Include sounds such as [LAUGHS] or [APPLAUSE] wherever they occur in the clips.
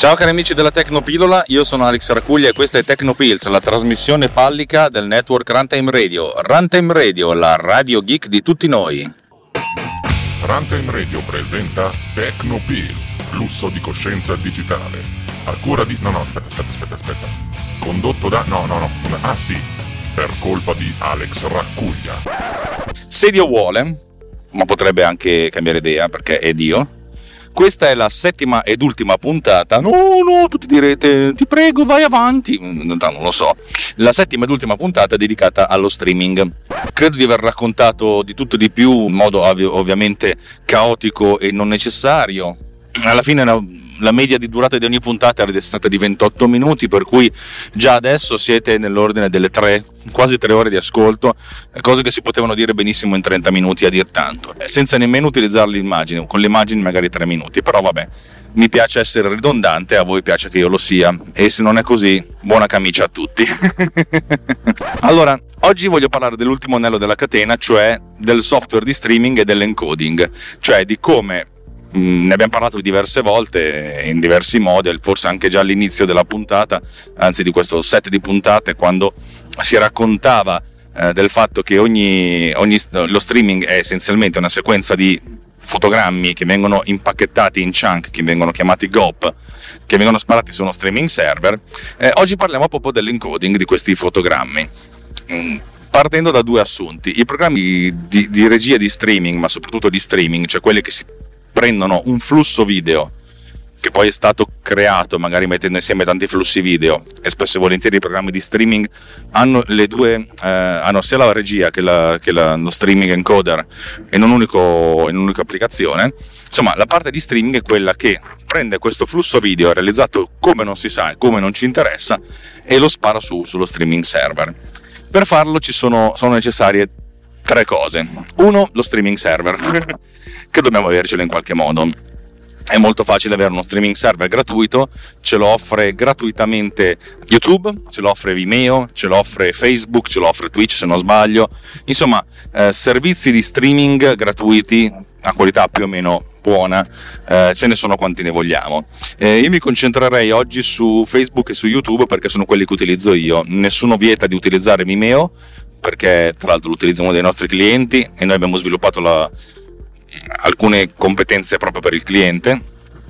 Ciao cari amici della Tecnopilola, io sono Alex Racuglia e questa è Tecnopills, la trasmissione pallica del network Runtime Radio. Runtime Radio, la radio geek di tutti noi. Runtime Radio presenta Tecnopills, flusso di coscienza digitale. A cura di... No, no, aspetta, aspetta, aspetta, aspetta. Condotto da... No, no, no. Ah sì, per colpa di Alex Raccuglia. Se Dio vuole, ma potrebbe anche cambiare idea perché è Dio, questa è la settima ed ultima puntata. No, no, tutti direte, ti prego, vai avanti. No, non lo so. La settima ed ultima puntata è dedicata allo streaming. Credo di aver raccontato di tutto e di più in modo ov- ovviamente caotico e non necessario. Alla fine la media di durata di ogni puntata è stata di 28 minuti, per cui già adesso siete nell'ordine delle 3, quasi 3 ore di ascolto, cose che si potevano dire benissimo in 30 minuti a dir tanto, senza nemmeno utilizzare l'immagine, con le immagini magari 3 minuti, però vabbè. Mi piace essere ridondante, a voi piace che io lo sia e se non è così, buona camicia a tutti. [LAUGHS] allora, oggi voglio parlare dell'ultimo anello della catena, cioè del software di streaming e dell'encoding, cioè di come ne abbiamo parlato diverse volte in diversi modi, forse anche già all'inizio della puntata, anzi di questo set di puntate, quando si raccontava eh, del fatto che ogni, ogni, lo streaming è essenzialmente una sequenza di fotogrammi che vengono impacchettati in chunk, che vengono chiamati GOP, che vengono sparati su uno streaming server. Eh, oggi parliamo proprio dell'encoding di questi fotogrammi. Mm partendo da due assunti. I programmi di, di, regia di streaming, ma soprattutto di streaming, cioè quelli che si prendono un flusso video che poi è stato creato magari mettendo insieme tanti flussi video e spesso e volentieri i programmi di streaming hanno le due eh, hanno sia la regia che, la, che la, lo streaming encoder in, un unico, in un'unica applicazione. Insomma la parte di streaming è quella che prende questo flusso video realizzato come non si sa e come non ci interessa e lo spara su sullo streaming server. Per farlo ci sono, sono necessarie tre cose. Uno lo streaming server [LAUGHS] che dobbiamo avercelo in qualche modo. È molto facile avere uno streaming server gratuito, ce lo offre gratuitamente YouTube, ce lo offre Vimeo, ce lo offre Facebook, ce lo offre Twitch se non sbaglio. Insomma, eh, servizi di streaming gratuiti a qualità più o meno buona, eh, ce ne sono quanti ne vogliamo. Eh, io mi concentrerei oggi su Facebook e su YouTube perché sono quelli che utilizzo io. Nessuno vieta di utilizzare Vimeo perché tra l'altro lo utilizza uno dei nostri clienti e noi abbiamo sviluppato la, alcune competenze proprio per il cliente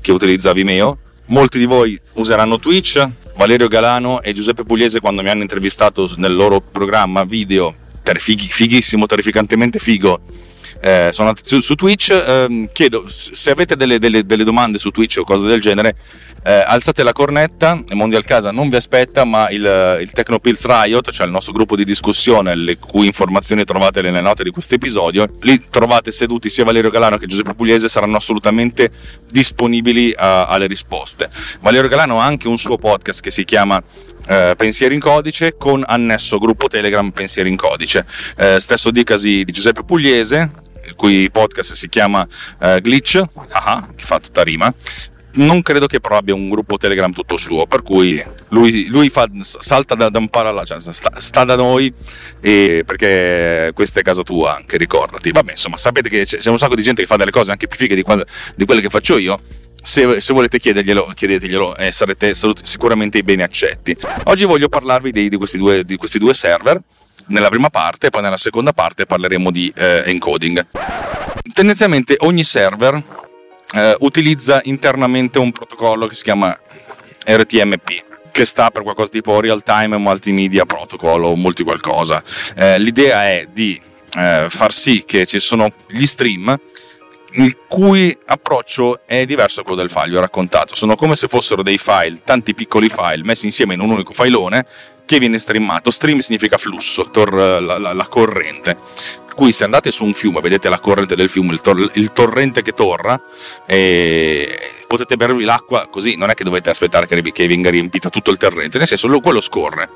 che utilizza Vimeo. Molti di voi useranno Twitch, Valerio Galano e Giuseppe Pugliese quando mi hanno intervistato nel loro programma video, fighissimo, terrificantemente figo, eh, sono andati su, su Twitch. Eh, chiedo se avete delle, delle, delle, domande su Twitch o cose del genere. Eh, alzate la cornetta, Mondial Casa non vi aspetta, ma il, il Tecnopills Riot, cioè il nostro gruppo di discussione, le cui informazioni trovate nelle note di questo episodio, lì trovate seduti sia Valerio Galano che Giuseppe Pugliese, saranno assolutamente disponibili a, alle risposte. Valerio Galano ha anche un suo podcast che si chiama eh, Pensieri in codice con annesso gruppo Telegram Pensieri in codice. Eh, stesso dicasi di Giuseppe Pugliese, il cui podcast si chiama uh, Glitch, ah, che fa tutta rima. Non credo che però abbia un gruppo Telegram tutto suo, per cui lui, lui fa, salta da, da, un palo all'altro, cioè sta, sta, da noi e, perché questa è casa tua anche, ricordati. Vabbè, insomma, sapete che c'è, c'è un sacco di gente che fa delle cose anche più fighe di, di quelle che faccio io, se, se, volete chiederglielo, chiedeteglielo e sarete sicuramente i bene accetti. Oggi voglio parlarvi di, di, questi, due, di questi due server nella prima parte e poi nella seconda parte parleremo di eh, encoding. Tendenzialmente ogni server eh, utilizza internamente un protocollo che si chiama RTMP che sta per qualcosa tipo Real Time Multimedia Protocol o multi qualcosa. Eh, l'idea è di eh, far sì che ci sono gli stream il cui approccio è diverso da quello del file, vi ho raccontato. Sono come se fossero dei file, tanti piccoli file messi insieme in un unico filone che viene streamato. Stream significa flusso, tor- la, la, la, corrente. Cui se andate su un fiume, vedete la corrente del fiume, il, tor- il torrente che torra, e potete bervi l'acqua così, non è che dovete aspettare che, che venga riempita tutto il torrente, nel senso quello scorre,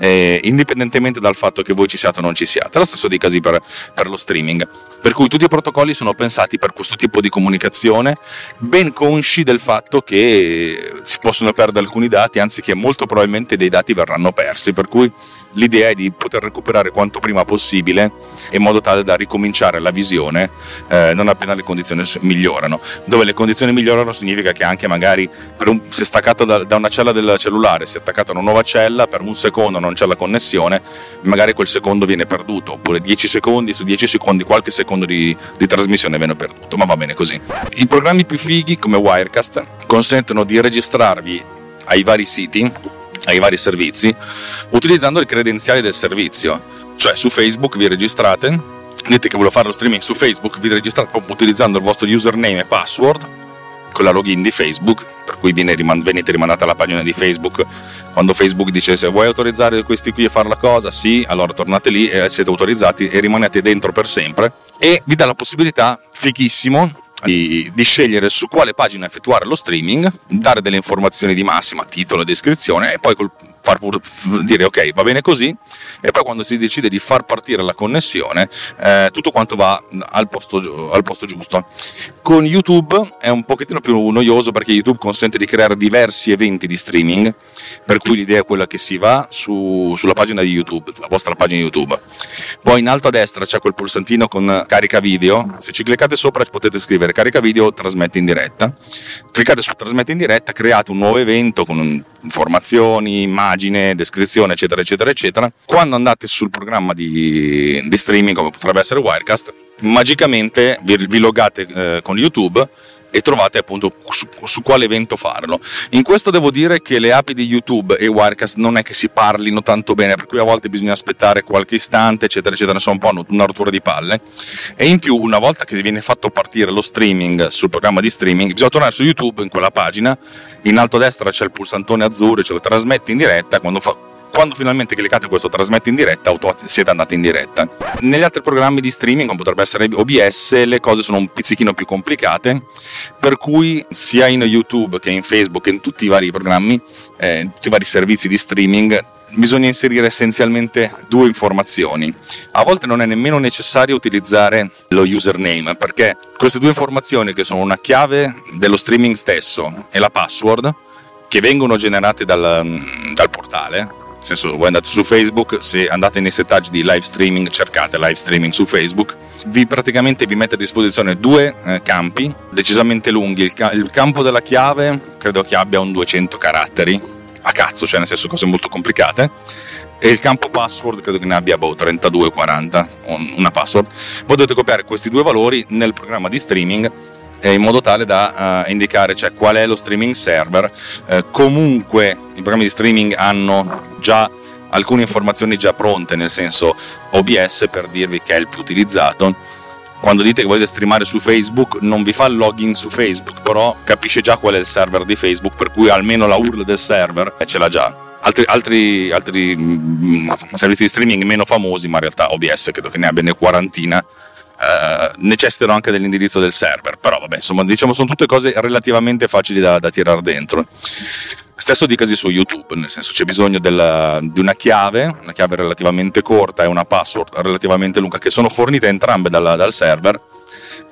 eh, indipendentemente dal fatto che voi ci siate o non ci siate. Lo stesso dicasi per, per lo streaming. Per cui tutti i protocolli sono pensati per questo tipo di comunicazione, ben consci del fatto che si possono perdere alcuni dati, anzi che molto probabilmente dei dati verranno persi, per cui l'idea è di poter recuperare quanto prima possibile in modo tale da ricominciare la visione eh, non appena le condizioni migliorano. Dove le condizioni migliorano significa che anche magari un, se staccato da, da, una cella del cellulare, si è attaccata a una nuova cella, per un secondo non c'è la connessione, magari quel secondo viene perduto, oppure 10 secondi su 10 secondi, qualche secondo di, di trasmissione viene perduto, ma va bene così. I programmi più fighi come Wirecast consentono di registrarvi ai vari siti, ai vari servizi, utilizzando le credenziali del servizio. Cioè su Facebook vi registrate, dite che volevo fare lo streaming su Facebook, vi registrate utilizzando il vostro username e password con la login di Facebook, per cui venite rimandati alla pagina di Facebook. Quando Facebook dice se vuoi autorizzare questi qui a fare la cosa, sì, allora tornate lì e siete autorizzati e rimanete dentro per sempre. E vi dà la possibilità, fighissimo, di, di, scegliere su quale pagina effettuare lo streaming, dare delle informazioni di massima, titolo e descrizione e poi col, far pur, dire ok va bene così e poi quando si decide di far partire la connessione eh, tutto quanto va al posto, al posto, giusto. Con YouTube è un pochettino più noioso perché YouTube consente di creare diversi eventi di streaming per cui l'idea è quella che si va su, sulla pagina di YouTube la vostra pagina YouTube. Poi in alto a destra c'è quel pulsantino con carica video. Se ci cliccate sopra potete scrivere carica video trasmette in diretta. Cliccate su trasmette in diretta create un nuovo evento con informazioni immagini immagine, descrizione, eccetera, eccetera, eccetera. Quando andate sul programma di, di streaming, come potrebbe essere Wirecast, magicamente vi, vi loggate eh, con YouTube e trovate appunto su, su, quale evento farlo. In questo devo dire che le api di YouTube e Wirecast non è che si parlino tanto bene, per cui a volte bisogna aspettare qualche istante, eccetera, eccetera, sono un po' una rottura di palle. E in più, una volta che viene fatto partire lo streaming sul programma di streaming, bisogna tornare su YouTube in quella pagina, in alto a destra c'è il pulsantone azzurro, ce lo trasmette in diretta, quando fa quando finalmente cliccate questo trasmetti in diretta, siete andati in diretta. Negli altri programmi di streaming, come potrebbe essere OBS, le cose sono un pizzichino più complicate, per cui sia in YouTube che in Facebook e in tutti i vari programmi, eh, tutti i vari servizi di streaming, bisogna inserire essenzialmente due informazioni. A volte non è nemmeno necessario utilizzare lo username perché queste due informazioni che sono una chiave dello streaming stesso e la password che vengono generate dal, dal portale nel senso voi andate su Facebook, se andate nei settaggi di live streaming, cercate live streaming su Facebook, vi praticamente vi mette a disposizione due eh, campi decisamente lunghi. Il, ca- il, campo della chiave credo che abbia un 200 caratteri, a cazzo, cioè nel senso cose molto complicate. E il campo password credo che ne abbia boh, 32-40, una password. Voi dovete copiare questi due valori nel programma di streaming in modo tale da uh, indicare cioè, qual è lo streaming server. Uh, comunque i programmi di streaming hanno già alcune informazioni già pronte, nel senso OBS per dirvi che è il più utilizzato. Quando dite che volete streamare su Facebook, non vi fa il login su Facebook, però capisce già qual è il server di Facebook, per cui almeno la URL del server ce l'ha già. Altri, altri, altri mm, servizi di streaming meno famosi, ma in realtà OBS credo che ne abbia una quarantina, eh, necessitano anche dell'indirizzo del server, però vabbè, insomma, diciamo sono tutte cose relativamente facili da, da tirare dentro. Stesso dicasi su YouTube, nel senso c'è bisogno della, di una chiave, una chiave relativamente corta e una password relativamente lunga che sono fornite entrambe dal, dal server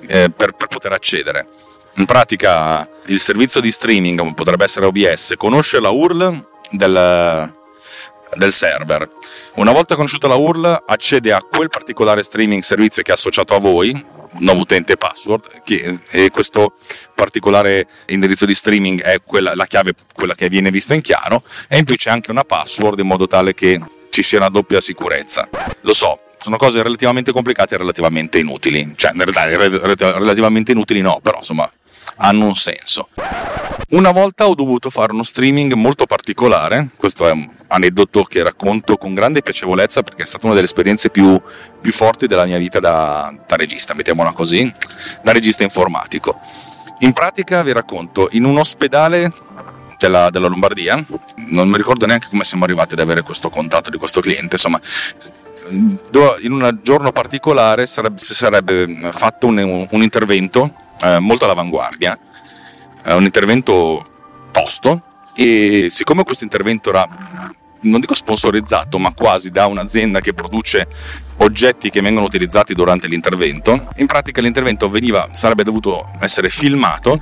eh, per, per poter accedere. In pratica il servizio di streaming, potrebbe essere OBS, conosce la URL del, del server. Una volta conosciuta la URL, accede a quel particolare streaming servizio che è associato a voi, nuovo utente password, che, e questo particolare indirizzo di streaming è quella, la chiave, quella che viene vista in chiaro, e in più c'è anche una password in modo tale che ci sia una doppia sicurezza. Lo so, sono cose relativamente complicate e relativamente inutili. Cioè, in realtà, relativamente inutili no, però insomma, hanno un senso. Una volta ho dovuto fare uno streaming molto particolare, questo è un aneddoto che racconto con grande piacevolezza perché è stata una delle esperienze più, più forti della mia vita da, da regista, mettiamola così, da regista informatico. In pratica vi racconto, in un ospedale della, della, Lombardia, non mi ricordo neanche come siamo arrivati ad avere questo contatto di questo cliente, insomma, in un giorno particolare sarebbe, si sarebbe fatto un, un intervento eh, molto all'avanguardia, eh, un intervento tosto e siccome questo intervento era non dico sponsorizzato, ma quasi da un'azienda che produce oggetti che vengono utilizzati durante l'intervento. In pratica l'intervento veniva, sarebbe dovuto essere filmato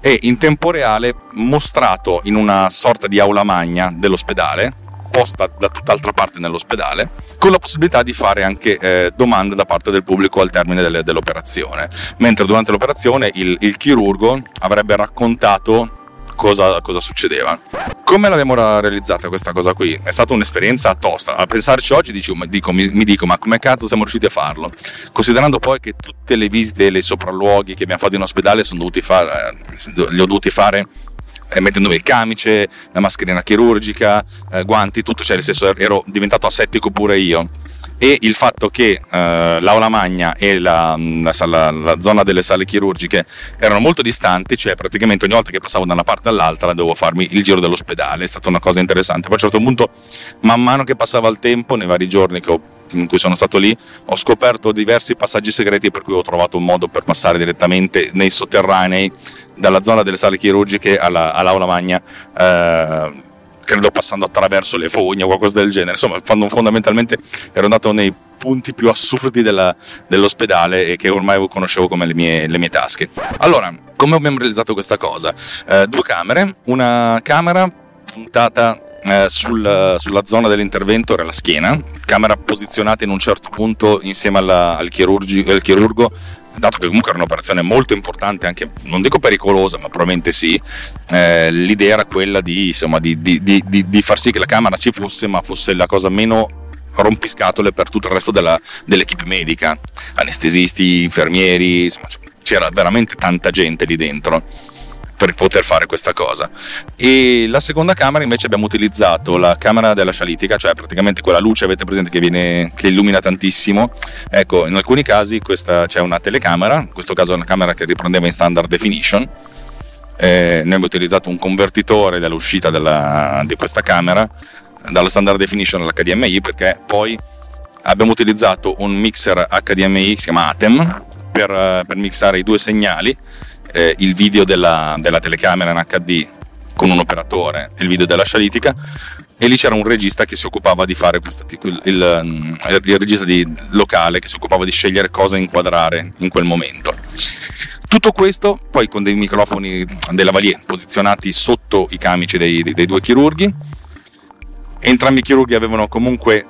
e in tempo reale mostrato in una sorta di aula magna dell'ospedale posta da tutt'altra parte nell'ospedale, con la possibilità di fare anche eh, domande da parte del pubblico al termine delle, dell'operazione. Mentre durante l'operazione il, il chirurgo avrebbe raccontato Cosa, cosa, succedeva. Come l'abbiamo realizzata questa cosa qui? È stata un'esperienza tosta. A pensarci oggi dico, dico, mi, mi, dico, ma come cazzo siamo riusciti a farlo? Considerando poi che tutte le visite e i sopralluoghi che abbiamo fatto in ospedale sono dovuti fare, eh, li ho dovuti fare eh, mettendomi il camice, la mascherina chirurgica, eh, guanti, tutto, cioè nel senso ero diventato asettico pure io. E il fatto che eh, l'aula magna e la, la, sala, la, zona delle sale chirurgiche erano molto distanti, cioè praticamente ogni volta che passavo da una parte all'altra dovevo farmi il giro dell'ospedale, è stata una cosa interessante. Poi a un certo punto, man mano che passava il tempo, nei vari giorni ho, in cui sono stato lì, ho scoperto diversi passaggi segreti per cui ho trovato un modo per passare direttamente nei sotterranei dalla zona delle sale chirurgiche alla, all'aula magna. Eh, credo passando attraverso le fogne o qualcosa del genere. Insomma, fondamentalmente ero andato nei punti più assurdi della, dell'ospedale e che ormai conoscevo come le mie, le mie tasche. Allora, come abbiamo realizzato questa cosa? Eh, due camere, una camera puntata eh, sul, sulla zona dell'intervento era la schiena, camera posizionata in un certo punto insieme alla, al, al chirurgo dato che comunque era un'operazione molto importante, anche non dico pericolosa, ma probabilmente sì, eh, l'idea era quella di, insomma, di, di, di, far sì che la camera ci fosse, ma fosse la cosa meno rompiscatole per tutto il resto della, dell'equipe medica, anestesisti, infermieri, insomma, c'era veramente tanta gente lì dentro per poter fare questa cosa. E la seconda camera invece abbiamo utilizzato la camera della scialitica, cioè praticamente quella luce avete presente che, viene, che illumina tantissimo. Ecco, in alcuni casi questa, c'è una telecamera, in questo caso è una camera che riprendeva in standard definition. Eh, noi abbiamo utilizzato un convertitore dall'uscita della, di questa camera dalla standard definition all'HDMI perché poi abbiamo utilizzato un mixer HDMI si chiama ATEM per, per mixare i due segnali eh, il video della, della, telecamera in HD con un operatore e il video della scialitica e lì c'era un regista che si occupava di fare questo, il, il, mm, il regista di, locale che si occupava di scegliere cosa inquadrare in quel momento. Tutto questo poi con dei microfoni della Valier posizionati sotto i camici dei, dei due chirurghi. Entrambi i chirurghi avevano comunque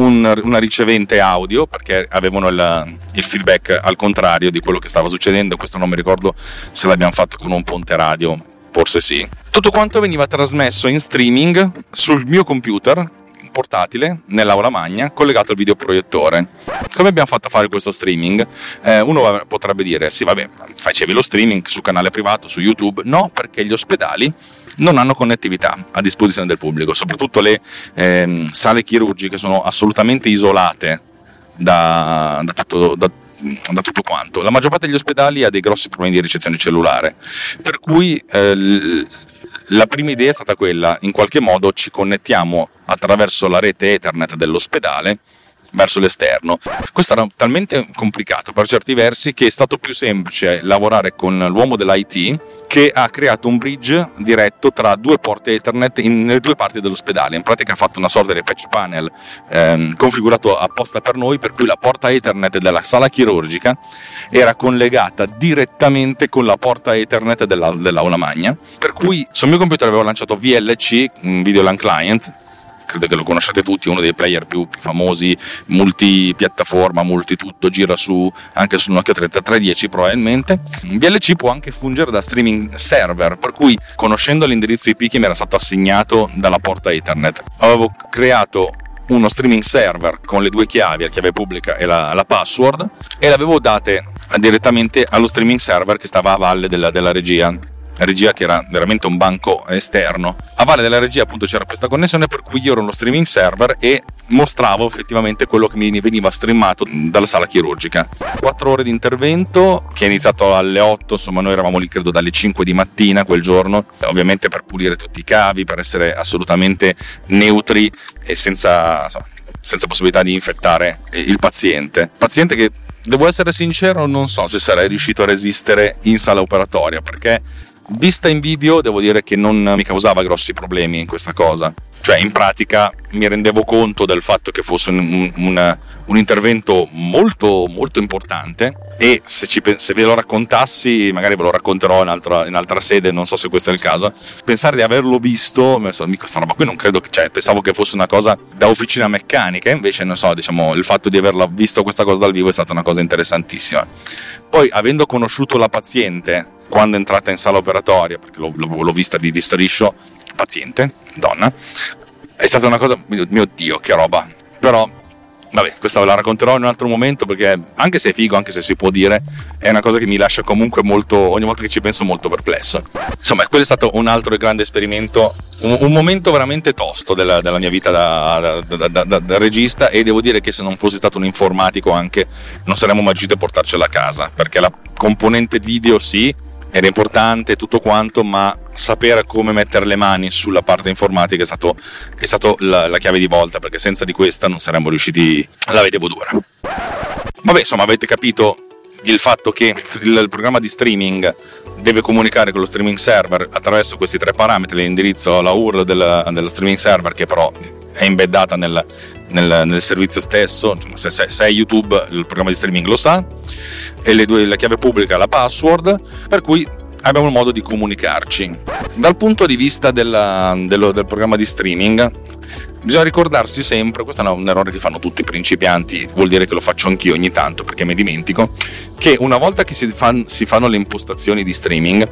un, una ricevente audio perché avevano il, il, feedback al contrario di quello che stava succedendo. Questo non mi ricordo se l'abbiamo fatto con un ponte radio, forse sì. Tutto quanto veniva trasmesso in streaming sul mio computer portatile nell'aula magna collegato al videoproiettore. Come abbiamo fatto a fare questo streaming? Eh, uno potrebbe dire: Sì, vabbè, facevi lo streaming su canale privato, su YouTube. No, perché gli ospedali non hanno connettività a disposizione del pubblico, soprattutto le eh, sale chirurgiche sono assolutamente isolate da, da, tutto, da, da, tutto, quanto. La maggior parte degli ospedali ha dei grossi problemi di ricezione cellulare, per cui eh, la prima idea è stata quella, in qualche modo ci connettiamo attraverso la rete Ethernet dell'ospedale verso l'esterno. Questo era talmente complicato per certi versi che è stato più semplice lavorare con l'uomo dell'IT che ha creato un bridge diretto tra due porte Ethernet nelle due parti dell'ospedale. In pratica ha fatto una sorta di patch panel ehm, configurato apposta per noi, per cui la porta Ethernet della sala chirurgica era collegata direttamente con la porta Ethernet della, dell'aula magna. Per cui sul mio computer avevo lanciato VLC, un video LAN client, credo che lo conosciate tutti, uno dei player più, più famosi, multipiattaforma, multitutto, gira su, anche su Nokia 3310 probabilmente. VLC può anche fungere da streaming server, per cui conoscendo l'indirizzo IP che mi era stato assegnato dalla porta Ethernet, avevo creato uno streaming server con le due chiavi, la chiave pubblica e la, la password, e le avevo date direttamente allo streaming server che stava a valle della, della regia regia che era veramente un banco esterno. A valle della regia appunto c'era questa connessione per cui io ero uno streaming server e mostravo effettivamente quello che mi veniva streamato dalla sala chirurgica. Quattro ore di intervento che è iniziato alle 8, insomma noi eravamo lì credo dalle 5 di mattina quel giorno, ovviamente per pulire tutti i cavi, per essere assolutamente neutri e senza, senza possibilità di infettare il paziente. Paziente che Devo essere sincero, non so se sarei riuscito a resistere in sala operatoria perché Vista in video, devo dire che non mi causava grossi problemi questa cosa. Cioè, in pratica mi rendevo conto del fatto che fosse un, un, un intervento molto, molto importante e se, ci, se, ve lo raccontassi, magari ve lo racconterò in altra, in altra, sede, non so se questo è il caso, pensare di averlo visto, questa roba qui non credo cioè, pensavo che fosse una cosa da officina meccanica, invece, non so, diciamo, il fatto di averla visto questa cosa dal vivo è stata una cosa interessantissima. Poi, avendo conosciuto la paziente quando è entrata in sala operatoria, perché l'ho, l'ho vista di, di striscio, paziente, donna, è stata una cosa, mio Dio, che roba. Però, vabbè, questa ve la racconterò in un altro momento perché anche se è figo, anche se si può dire, è una cosa che mi lascia comunque molto, ogni volta che ci penso, molto perplesso. Insomma, quello è stato un altro grande esperimento, un, un momento veramente tosto della, della mia vita da, da, da, da, regista e devo dire che se non fossi stato un informatico anche non saremmo mai riusciti a portarcela a casa perché la componente video sì, era importante tutto quanto, ma sapere come mettere le mani sulla parte informatica è stato, è stato la, la, chiave di volta, perché senza di questa non saremmo riusciti, la vedevo dura. Vabbè, insomma, avete capito il fatto che il, il programma di streaming deve comunicare con lo streaming server attraverso questi tre parametri, l'indirizzo, la URL del, dello streaming server, che però è embeddata nel, nel, nel servizio stesso, se, se, se, è YouTube il programma di streaming lo sa, e due, la chiave pubblica la password, per cui abbiamo il modo di comunicarci. Dal punto di vista della, dello, del programma di streaming, bisogna ricordarsi sempre, questo è un errore che fanno tutti i principianti, vuol dire che lo faccio anch'io ogni tanto perché mi dimentico, che una volta che si, fan, si fanno le impostazioni di streaming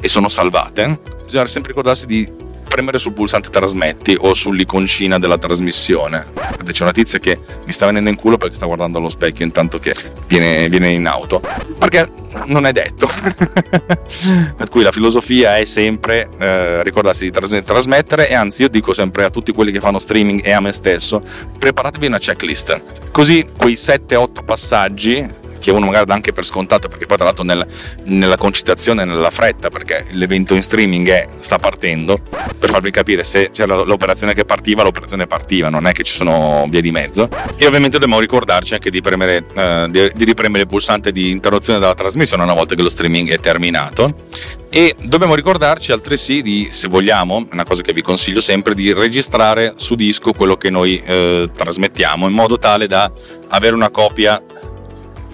e sono salvate, bisogna sempre ricordarsi di premere sul pulsante trasmetti o sull'iconcina della trasmissione. C'è una tizia che mi sta venendo in culo perché sta guardando allo specchio intanto che viene, viene in auto. Perché non è detto. [LAUGHS] per cui la filosofia è sempre eh, ricordarsi di tras- trasmettere e anzi io dico sempre a tutti quelli che fanno streaming e a me stesso, preparatevi una checklist. Così quei 7-8 passaggi che uno magari dà anche per scontato perché poi tra l'altro nel, nella concitazione nella fretta perché l'evento in streaming è, sta partendo per farvi capire se c'era l'operazione che partiva l'operazione partiva non è che ci sono vie di mezzo. E ovviamente dobbiamo ricordarci anche di, premere, eh, di, di ripremere il pulsante di interruzione della trasmissione una volta che lo streaming è terminato. E dobbiamo ricordarci altresì di, se vogliamo, una cosa che vi consiglio sempre, di registrare su disco quello che noi eh, trasmettiamo in modo tale da avere una copia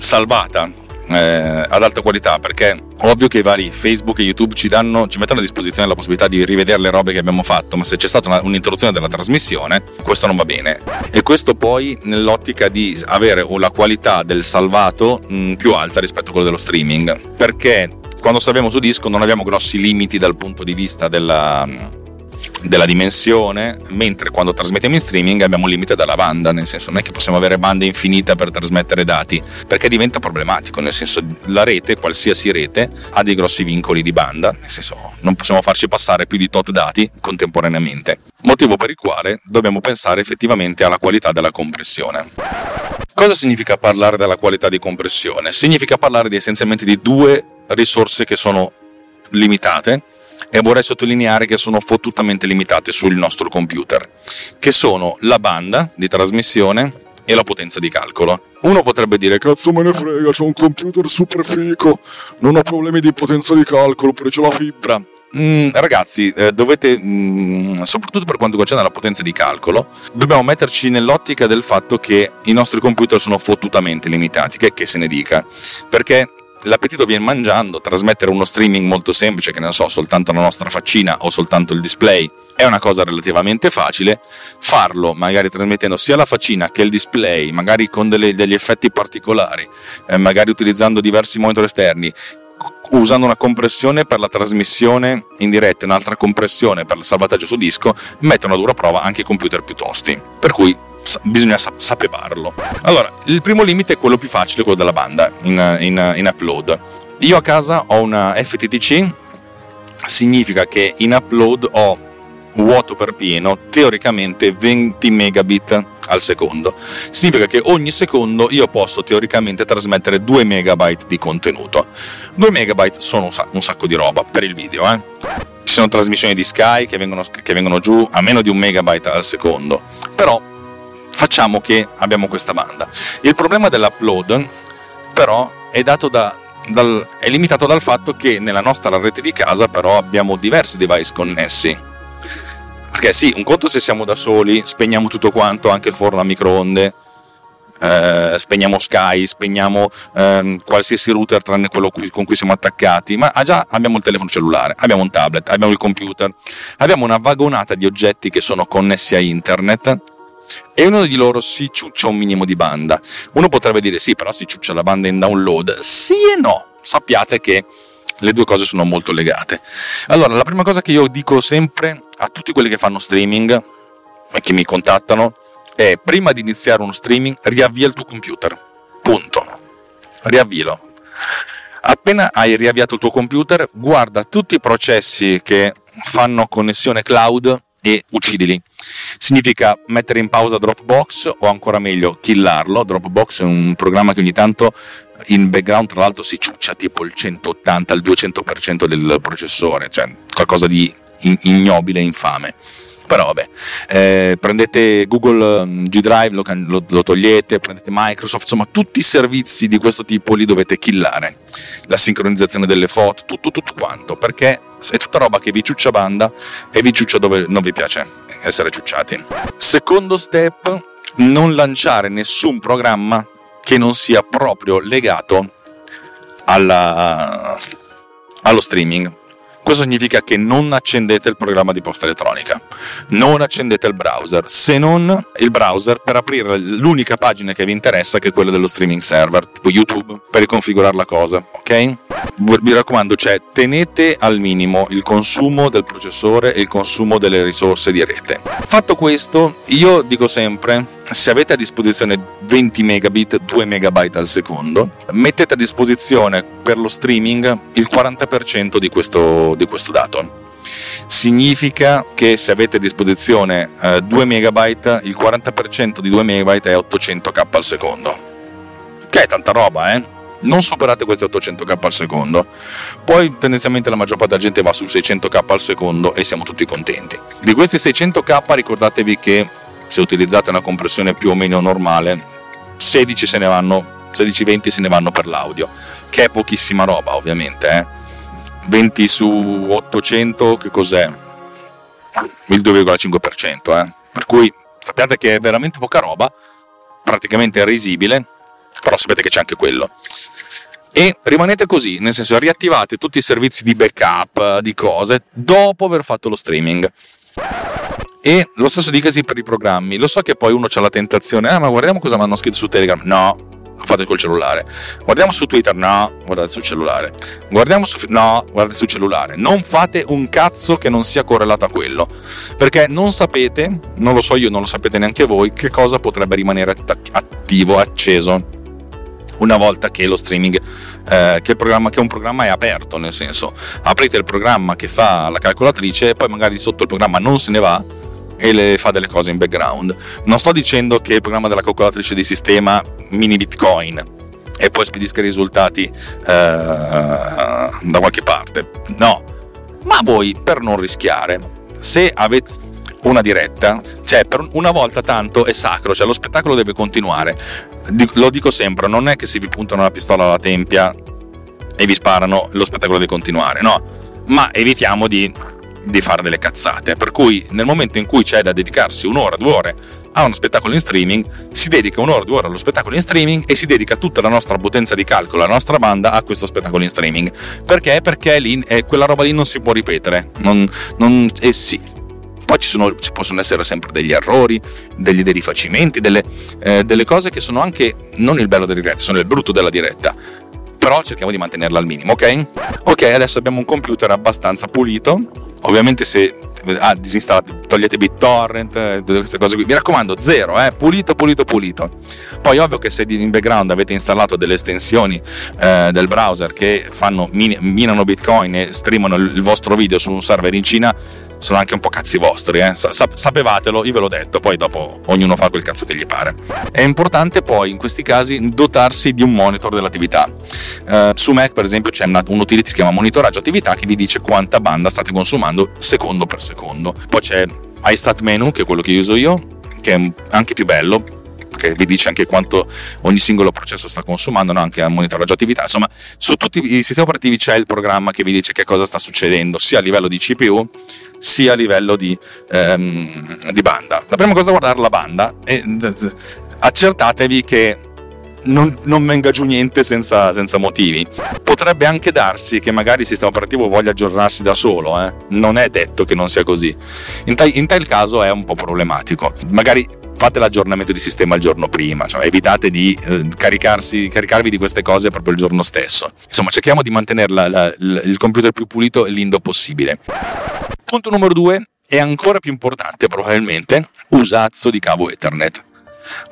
salvata eh, ad alta qualità perché ovvio che i vari Facebook e YouTube ci, danno, ci mettono a disposizione la possibilità di rivedere le robe che abbiamo fatto ma se c'è stata una, un'interruzione della trasmissione questo non va bene. E questo poi nell'ottica di avere la qualità del salvato mh, più alta rispetto a quello dello streaming. Perché quando salviamo su disco non abbiamo grossi limiti dal punto di vista della della dimensione, mentre quando trasmettiamo in streaming abbiamo un limite dalla banda, nel senso non è che possiamo avere banda infinita per trasmettere dati, perché diventa problematico, nel senso la rete, qualsiasi rete, ha dei grossi vincoli di banda, nel senso non possiamo farci passare più di tot dati contemporaneamente, motivo per il quale dobbiamo pensare effettivamente alla qualità della compressione. Cosa significa parlare della qualità di compressione? Significa parlare di, essenzialmente di due risorse che sono limitate e vorrei sottolineare che sono fottutamente limitate sul nostro computer, che sono la banda di trasmissione e la potenza di calcolo. Uno potrebbe dire cazzo me ne frega, c'ho un computer super fico, non ho problemi di potenza di calcolo, pure c'ho la fibra. Mm, ragazzi, eh, dovete, mm, soprattutto per quanto concerne la potenza di calcolo, dobbiamo metterci nell'ottica del fatto che i nostri computer sono fottutamente limitati, che, che se ne dica, perché l'appetito viene mangiando, trasmettere uno streaming molto semplice, che ne so, soltanto la nostra faccina o soltanto il display, è una cosa relativamente facile. Farlo, magari trasmettendo sia la faccina che il display, magari con delle, degli effetti particolari, eh, magari utilizzando diversi monitor esterni, usando una compressione per la trasmissione in diretta e un'altra compressione per il salvataggio su disco, mettono a dura prova anche i computer più tosti. Per cui bisogna sapevarlo. Allora, il primo limite è quello più facile, quello della banda in, in, in upload. Io a casa ho una FTTC, significa che in upload ho vuoto per pieno, teoricamente 20 megabit al secondo. Significa che ogni secondo io posso teoricamente trasmettere 2 megabyte di contenuto. 2 megabyte sono un sacco di roba per il video, eh. Ci sono trasmissioni di Sky che vengono, che vengono giù a meno di un megabyte al secondo, però facciamo che abbiamo questa banda. Il problema dell'upload però è dato da dal, è limitato dal fatto che nella nostra rete di casa però abbiamo diversi device connessi. Perché sì, un conto se siamo da soli, spegniamo tutto quanto, anche il forno a microonde, eh, spegniamo Sky, spegniamo eh, qualsiasi router tranne quello con cui siamo attaccati, ma già abbiamo il telefono cellulare, abbiamo un tablet, abbiamo il computer, abbiamo una vagonata di oggetti che sono connessi a internet e uno di loro si ciuccia un minimo di banda. Uno potrebbe dire sì, però si ciuccia la banda in download. Sì e no, sappiate che le due cose sono molto legate. Allora, la prima cosa che io dico sempre a tutti quelli che fanno streaming e che mi contattano è prima di iniziare uno streaming riavvia il tuo computer. Punto. Riavvilo. Appena hai riavviato il tuo computer, guarda tutti i processi che fanno connessione cloud e uccidili. Significa mettere in pausa Dropbox o ancora meglio killarlo. Dropbox è un programma che ogni tanto in background tra l'altro si ciuccia tipo il 180 il 200% del processore, cioè qualcosa di ignobile e infame. Però vabbè, eh, prendete Google mm, G Drive, lo, lo, lo, togliete, prendete Microsoft, insomma tutti i servizi di questo tipo li dovete killare, la sincronizzazione delle foto, tutto, tutto quanto, perché è tutta roba che vi ciuccia banda e vi ciuccia dove non vi piace essere ciucciati. Secondo step, non lanciare nessun programma che non sia proprio legato alla, allo streaming questo significa che non accendete il programma di posta elettronica, non accendete il browser, se non il browser per aprire l'unica pagina che vi interessa, che è quella dello streaming server, tipo YouTube, per riconfigurare la cosa, ok? Vi raccomando, cioè tenete al minimo il consumo del processore e il consumo delle risorse di rete. Fatto questo, io dico sempre, se avete a disposizione 20 megabit, 2 megabyte al secondo, mettete a disposizione per lo streaming il 40% di questo, di questo dato. Significa che se avete a disposizione eh, 2 megabyte, il 40% di 2 megabyte è 800k al secondo. Che è tanta roba, eh? non superate questi 800k al secondo. Poi tendenzialmente la maggior parte della gente va su 600k al secondo e siamo tutti contenti. Di questi 600k ricordatevi che se utilizzate una compressione più o meno normale, 16 se ne vanno, 16-20 se ne vanno per l'audio, che è pochissima roba ovviamente. Eh? 20 su 800 che cos'è? Il 2,5%, eh? per cui sappiate che è veramente poca roba, praticamente irrisibile, però sapete che c'è anche quello. E rimanete così, nel senso riattivate tutti i servizi di backup, di cose, dopo aver fatto lo streaming. E lo stesso dicasi per i programmi. Lo so che poi uno ha la tentazione, ah ma guardiamo cosa mi hanno scritto su Telegram. No, lo fate col cellulare. Guardiamo su Twitter, no, guardate sul cellulare. Guardiamo su no, guardate sul cellulare. Non fate un cazzo che non sia correlato a quello. Perché non sapete, non lo so io, non lo sapete neanche voi, che cosa potrebbe rimanere attivo, acceso una volta che lo streaming eh, che, che, un programma è aperto nel senso aprite il programma che fa la calcolatrice e poi magari sotto il programma non se ne va e le fa delle cose in background. Non sto dicendo che il programma della calcolatrice di sistema mini Bitcoin e poi spedisca i risultati eh, da qualche parte. No, ma voi per non rischiare, se avete una diretta, cioè per una volta tanto è sacro, cioè lo spettacolo deve continuare. Lo dico sempre, non è che se vi puntano la pistola alla tempia e vi sparano, lo spettacolo deve continuare, no. Ma evitiamo di di fare delle cazzate. Per cui nel momento in cui c'è da dedicarsi un'ora, due ore a uno spettacolo in streaming, si dedica un'ora, due ore allo spettacolo in streaming e si dedica tutta la nostra potenza di calcolo, la nostra banda a questo spettacolo in streaming. Perché? Perché lì, eh, quella roba lì non si può ripetere. Non, non, eh sì, poi ci, sono, ci, possono essere sempre degli errori, degli derifacimenti, delle, eh, delle, cose che sono anche non il bello della diretta, sono il brutto della diretta. Però cerchiamo di mantenerla al minimo, ok? Ok, adesso abbiamo un computer abbastanza pulito, Ovviamente se ah, disinstallate, togliete BitTorrent, eh, tutte queste cose qui. Mi raccomando, zero, eh, pulito, pulito, pulito. Poi ovvio che se in background avete installato delle estensioni eh, del browser che fanno, minano Bitcoin e streamano il vostro video su un server in Cina, sono anche un po' cazzi vostri, eh? sapevatelo, io ve l'ho detto, poi dopo ognuno fa quel cazzo che gli pare. È importante poi in questi casi dotarsi di un monitor dell'attività. Uh, su Mac per esempio c'è un utility che si chiama monitoraggio attività che vi dice quanta banda state consumando secondo per secondo. Poi c'è iStat Menu, che è quello che uso io, che è anche più bello, che vi dice anche quanto ogni singolo processo sta consumando, no? anche a monitoraggio Insomma, su tutti i sistemi operativi c'è il programma che vi dice che cosa sta succedendo, sia a livello di CPU sia a livello di, ehm, di banda. La prima cosa da guardare la banda e accertatevi che non, non, venga giù niente senza, senza, motivi. Potrebbe anche darsi che magari il sistema operativo voglia aggiornarsi da solo, eh? non è detto che non sia così. In, ta- in tal caso è un po' problematico. Magari fate l'aggiornamento di sistema il giorno prima, cioè evitate di eh, caricarvi di queste cose proprio il giorno stesso. Insomma, cerchiamo di mantenere la, la, la, il computer più pulito e lindo possibile. Punto numero due, è ancora più importante probabilmente, usazzo di cavo Ethernet.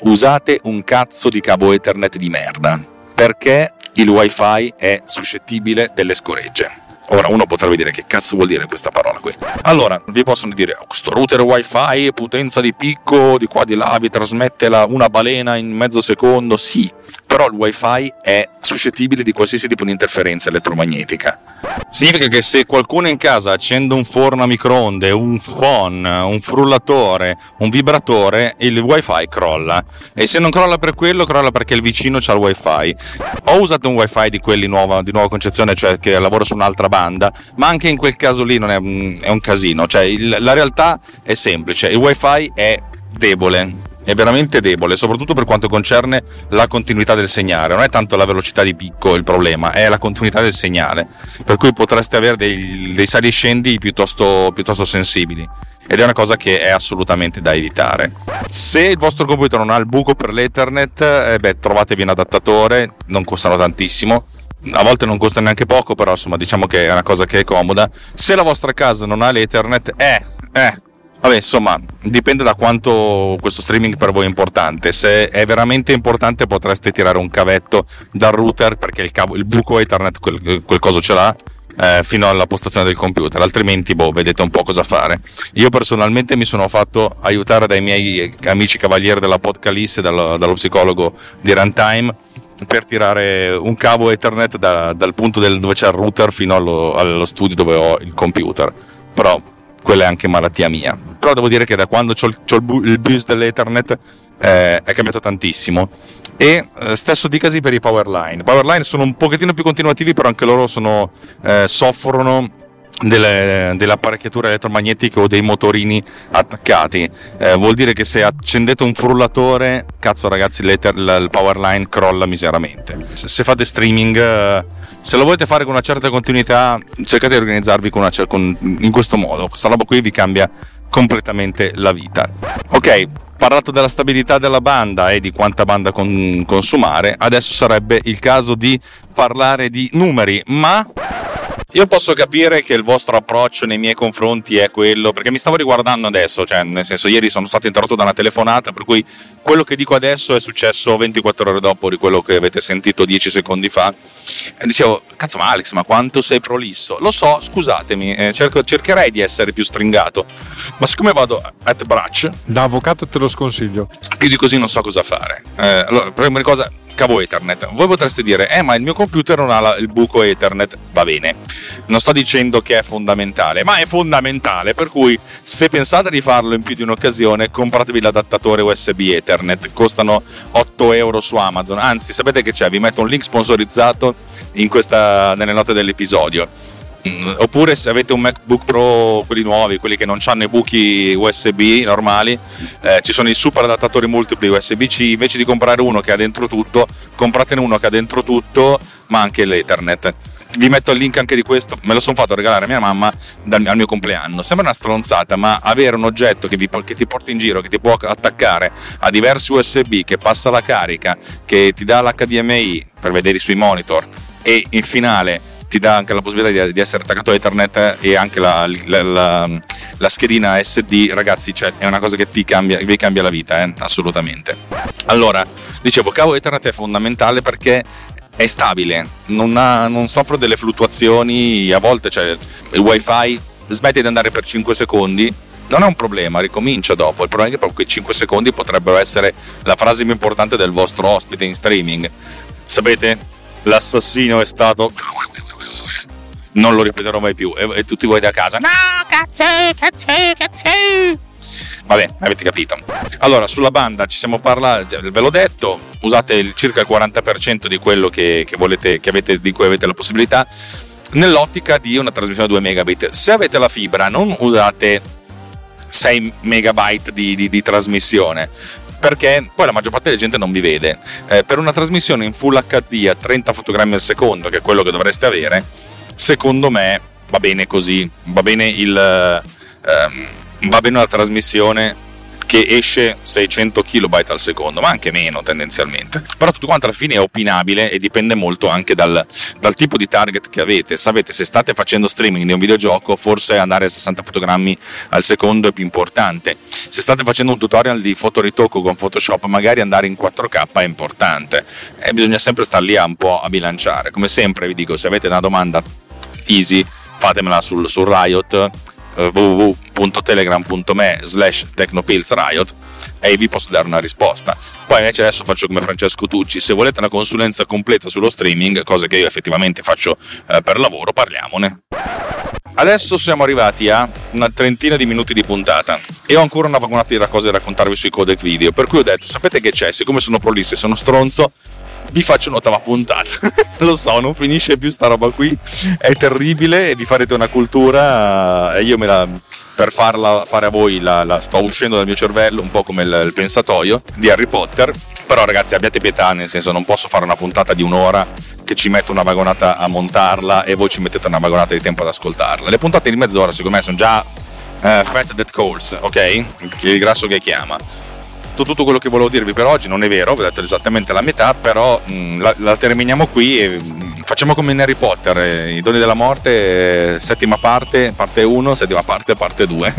Usate un cazzo di cavo Ethernet di merda, perché il wifi è suscettibile delle scoregge. Ora uno potrebbe dire che cazzo vuol dire questa parola qui. Allora, vi possono dire oh, questo router wifi, potenza di picco, di qua di là, vi trasmette la, una balena in mezzo secondo. Sì, però il wifi è suscettibile di qualsiasi tipo di interferenza elettromagnetica. Significa che se qualcuno in casa accende un forno a microonde, un phon, un frullatore, un vibratore, il wifi crolla. E se non crolla per quello, crolla perché il vicino ha il wifi. Ho usato un wifi di quelli nuova, di nuova concezione, cioè che lavora su un'altra banda, ma anche in quel caso lì non è, è un casino. Cioè il, la realtà è semplice, il wifi è debole è veramente debole, soprattutto per quanto concerne la continuità del segnale. Non è tanto la velocità di picco il problema, è la continuità del segnale. Per cui potreste avere dei, dei sali e scendi piuttosto, piuttosto sensibili. Ed è una cosa che è assolutamente da evitare. Se il vostro computer non ha il buco per l'Ethernet, eh beh, trovatevi un adattatore, non costano tantissimo a volte non costa neanche poco, però insomma diciamo che è una cosa che è comoda. Se la vostra casa non ha l'Ethernet, eh, eh, Vabbè, insomma, dipende da quanto questo streaming per voi è importante. Se è veramente importante potreste tirare un cavetto dal router perché il, cavo, il buco Ethernet quel, quel coso ce l'ha eh, fino alla postazione del computer, altrimenti boh, vedete un po' cosa fare. Io personalmente mi sono fatto aiutare dai miei amici cavalieri della Podcalisse, dallo, dallo psicologo di Runtime per tirare un cavo Ethernet da, dal punto del, dove c'è il router fino allo, allo studio dove ho il computer. Però quella è anche malattia mia. Però devo dire che da quando ho il, il, bus dell'Ethernet eh, è cambiato tantissimo. E eh, stesso dicasi per i powerline. Powerline sono un pochettino più continuativi, però anche loro sono, eh, soffrono delle, delle, apparecchiature elettromagnetiche o dei motorini attaccati. Eh, vuol dire che se accendete un frullatore, cazzo ragazzi, il powerline crolla miseramente. Se, se fate streaming eh, se lo volete fare con una certa continuità, cercate di organizzarvi con una, con, in questo modo. Questa roba qui vi cambia completamente la vita. Ok, parlato della stabilità della banda e di quanta banda con, consumare, adesso sarebbe il caso di parlare di numeri, ma io posso capire che il vostro approccio nei miei confronti è quello, perché mi stavo riguardando adesso, cioè nel senso ieri sono stato interrotto da una telefonata, per cui quello che dico adesso è successo 24 ore dopo di quello che avete sentito 10 secondi fa. E dicevo, cazzo ma Alex, ma quanto sei prolisso? Lo so, scusatemi, eh, cerco, cercherei di essere più stringato, ma siccome vado at braccio... Da avvocato te lo sconsiglio. Più di così non so cosa fare. Eh, allora, prima cosa, cavo Ethernet. Voi potreste dire, eh, ma il mio computer non ha il buco Ethernet. Va bene, non sto dicendo che è fondamentale, ma è fondamentale. Per cui, se pensate di farlo in più di un'occasione, compratevi l'adattatore USB Ethernet. Costano 8 euro su Amazon. Anzi, sapete che c'è? Vi metto un link sponsorizzato questa, nelle note dell'episodio Mm, oppure se avete un MacBook Pro, quelli nuovi, quelli che non hanno i buchi USB normali, eh, ci sono i super adattatori multipli USB-C, invece di comprare uno che ha dentro tutto, compratene uno che ha dentro tutto, ma anche l'Ethernet. Vi metto il link anche di questo, me lo sono fatto regalare a mia mamma dal, al mio compleanno. Sembra una stronzata, ma avere un oggetto che, vi, che ti porta in giro, che ti può attaccare a diversi USB, che passa la carica, che ti dà l'HDMI per vedere sui monitor e in finale ti dà anche la possibilità di, di essere attaccato a Ethernet e anche la, la, la, la schedina SD, ragazzi, cioè, è una cosa che ti cambia, vi cambia la vita, eh? assolutamente. Allora, dicevo, cavo Ethernet è fondamentale perché è stabile, non, ha, non soffre delle fluttuazioni, a volte cioè, il wifi smette di andare per 5 secondi, non è un problema, ricomincia dopo. Il problema è che proprio quei 5 secondi potrebbero essere la frase più importante del vostro ospite in streaming. Sapete? L'assassino è stato non lo ripeterò mai più. E, e tutti voi da casa, no, cazzo, cazzo, cazzo. Vabbè, avete capito. Allora, sulla banda ci siamo parlati, ve l'ho detto, usate il, circa il 40% di quello che, che volete, che avete, di cui avete la possibilità nell'ottica di una trasmissione a 2 megabit. Se avete la fibra, non usate 6 megabyte di, di, di trasmissione perché poi la maggior parte della gente non vi vede. Eh, per una trasmissione in Full HD a 30 fotogrammi al secondo, che è quello che dovreste avere, secondo me va bene così, va bene il... Ehm, va bene la trasmissione che esce 600 kB al secondo, ma anche meno tendenzialmente. Però tutto quanto alla fine è opinabile e dipende molto anche dal, dal, tipo di target che avete. Sapete, se state facendo streaming di un videogioco, forse andare a 60 fotogrammi al secondo è più importante. Se state facendo un tutorial di fotoritocco con Photoshop, magari andare in 4K è importante. E bisogna sempre stare lì un po' a bilanciare. Come sempre vi dico, se avete una domanda easy, fatemela sul, sul Riot www.telegram.me slash technopillsriot e vi posso dare una risposta. Poi invece adesso faccio come Francesco Tucci, se volete una consulenza completa sullo streaming, cosa che io effettivamente faccio eh, per lavoro, parliamone. Adesso siamo arrivati a una trentina di minuti di puntata e ho ancora una vagonata di cose da raccontarvi sui codec video, per cui ho detto, sapete che c'è, siccome sono prolisso e sono stronzo, vi faccio un'ottava puntata. [LAUGHS] Lo so, non finisce più sta roba qui, è terribile vi farete una cultura e io me la, per farla fare a voi la, la, sto uscendo dal mio cervello, un po' come il, il pensatoio di Harry Potter. Però ragazzi abbiate pietà, nel senso non posso fare una puntata di un'ora che ci metto una vagonata a montarla e voi ci mettete una vagonata di tempo ad ascoltarla. Le puntate di mezz'ora secondo me sono già uh, fat that calls, ok? Il grasso che chiama detto tutto quello che volevo dirvi per oggi, non è vero, ho detto esattamente la metà, però mh, la, la, terminiamo qui e facciamo come in Harry Potter, eh, i doni della morte, eh, settima parte, parte 1, settima parte, parte 2.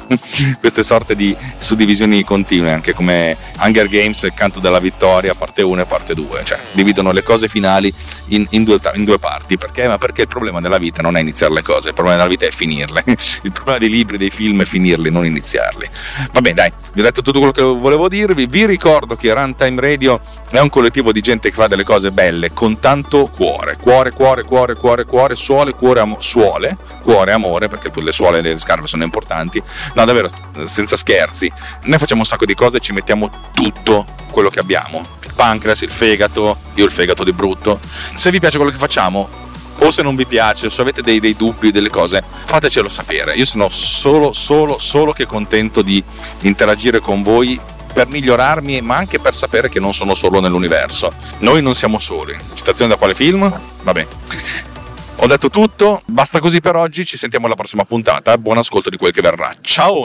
[LAUGHS] Queste sorte di suddivisioni continue, anche come Hunger Games, il canto della vittoria, parte 1 e parte 2, cioè dividono le cose finali in, in, due, in due, parti. Perché? Ma perché il problema della vita non è iniziare le cose, il problema della vita è finirle. [LAUGHS] Il problema dei libri, dei film è finirli, non iniziarli. Vabbè, dai, vi ho detto tutto quello che volevo dirvi. Vi ricordo che Runtime Radio è un collettivo di gente che fa delle cose belle con tanto cuore. Cuore, cuore, cuore, cuore, cuore, suole, cuore, amo- suole, cuore, amore, perché le suole e le scarpe sono importanti. No, davvero, senza scherzi. Noi facciamo un sacco di cose e ci mettiamo tutto quello che abbiamo. Il pancreas, il fegato, io il fegato di brutto. Se vi piace quello che facciamo, o se non vi piace, o se avete dei, dei, dubbi, delle cose, fatecelo sapere. Io sono solo, solo, solo che contento di interagire con voi per migliorarmi, ma anche per sapere che non sono solo nell'universo. Noi non siamo soli. Citazione da quale film? Vabbè. Ho detto tutto, basta così per oggi, ci sentiamo alla prossima puntata. Buon ascolto di quel che verrà. Ciao!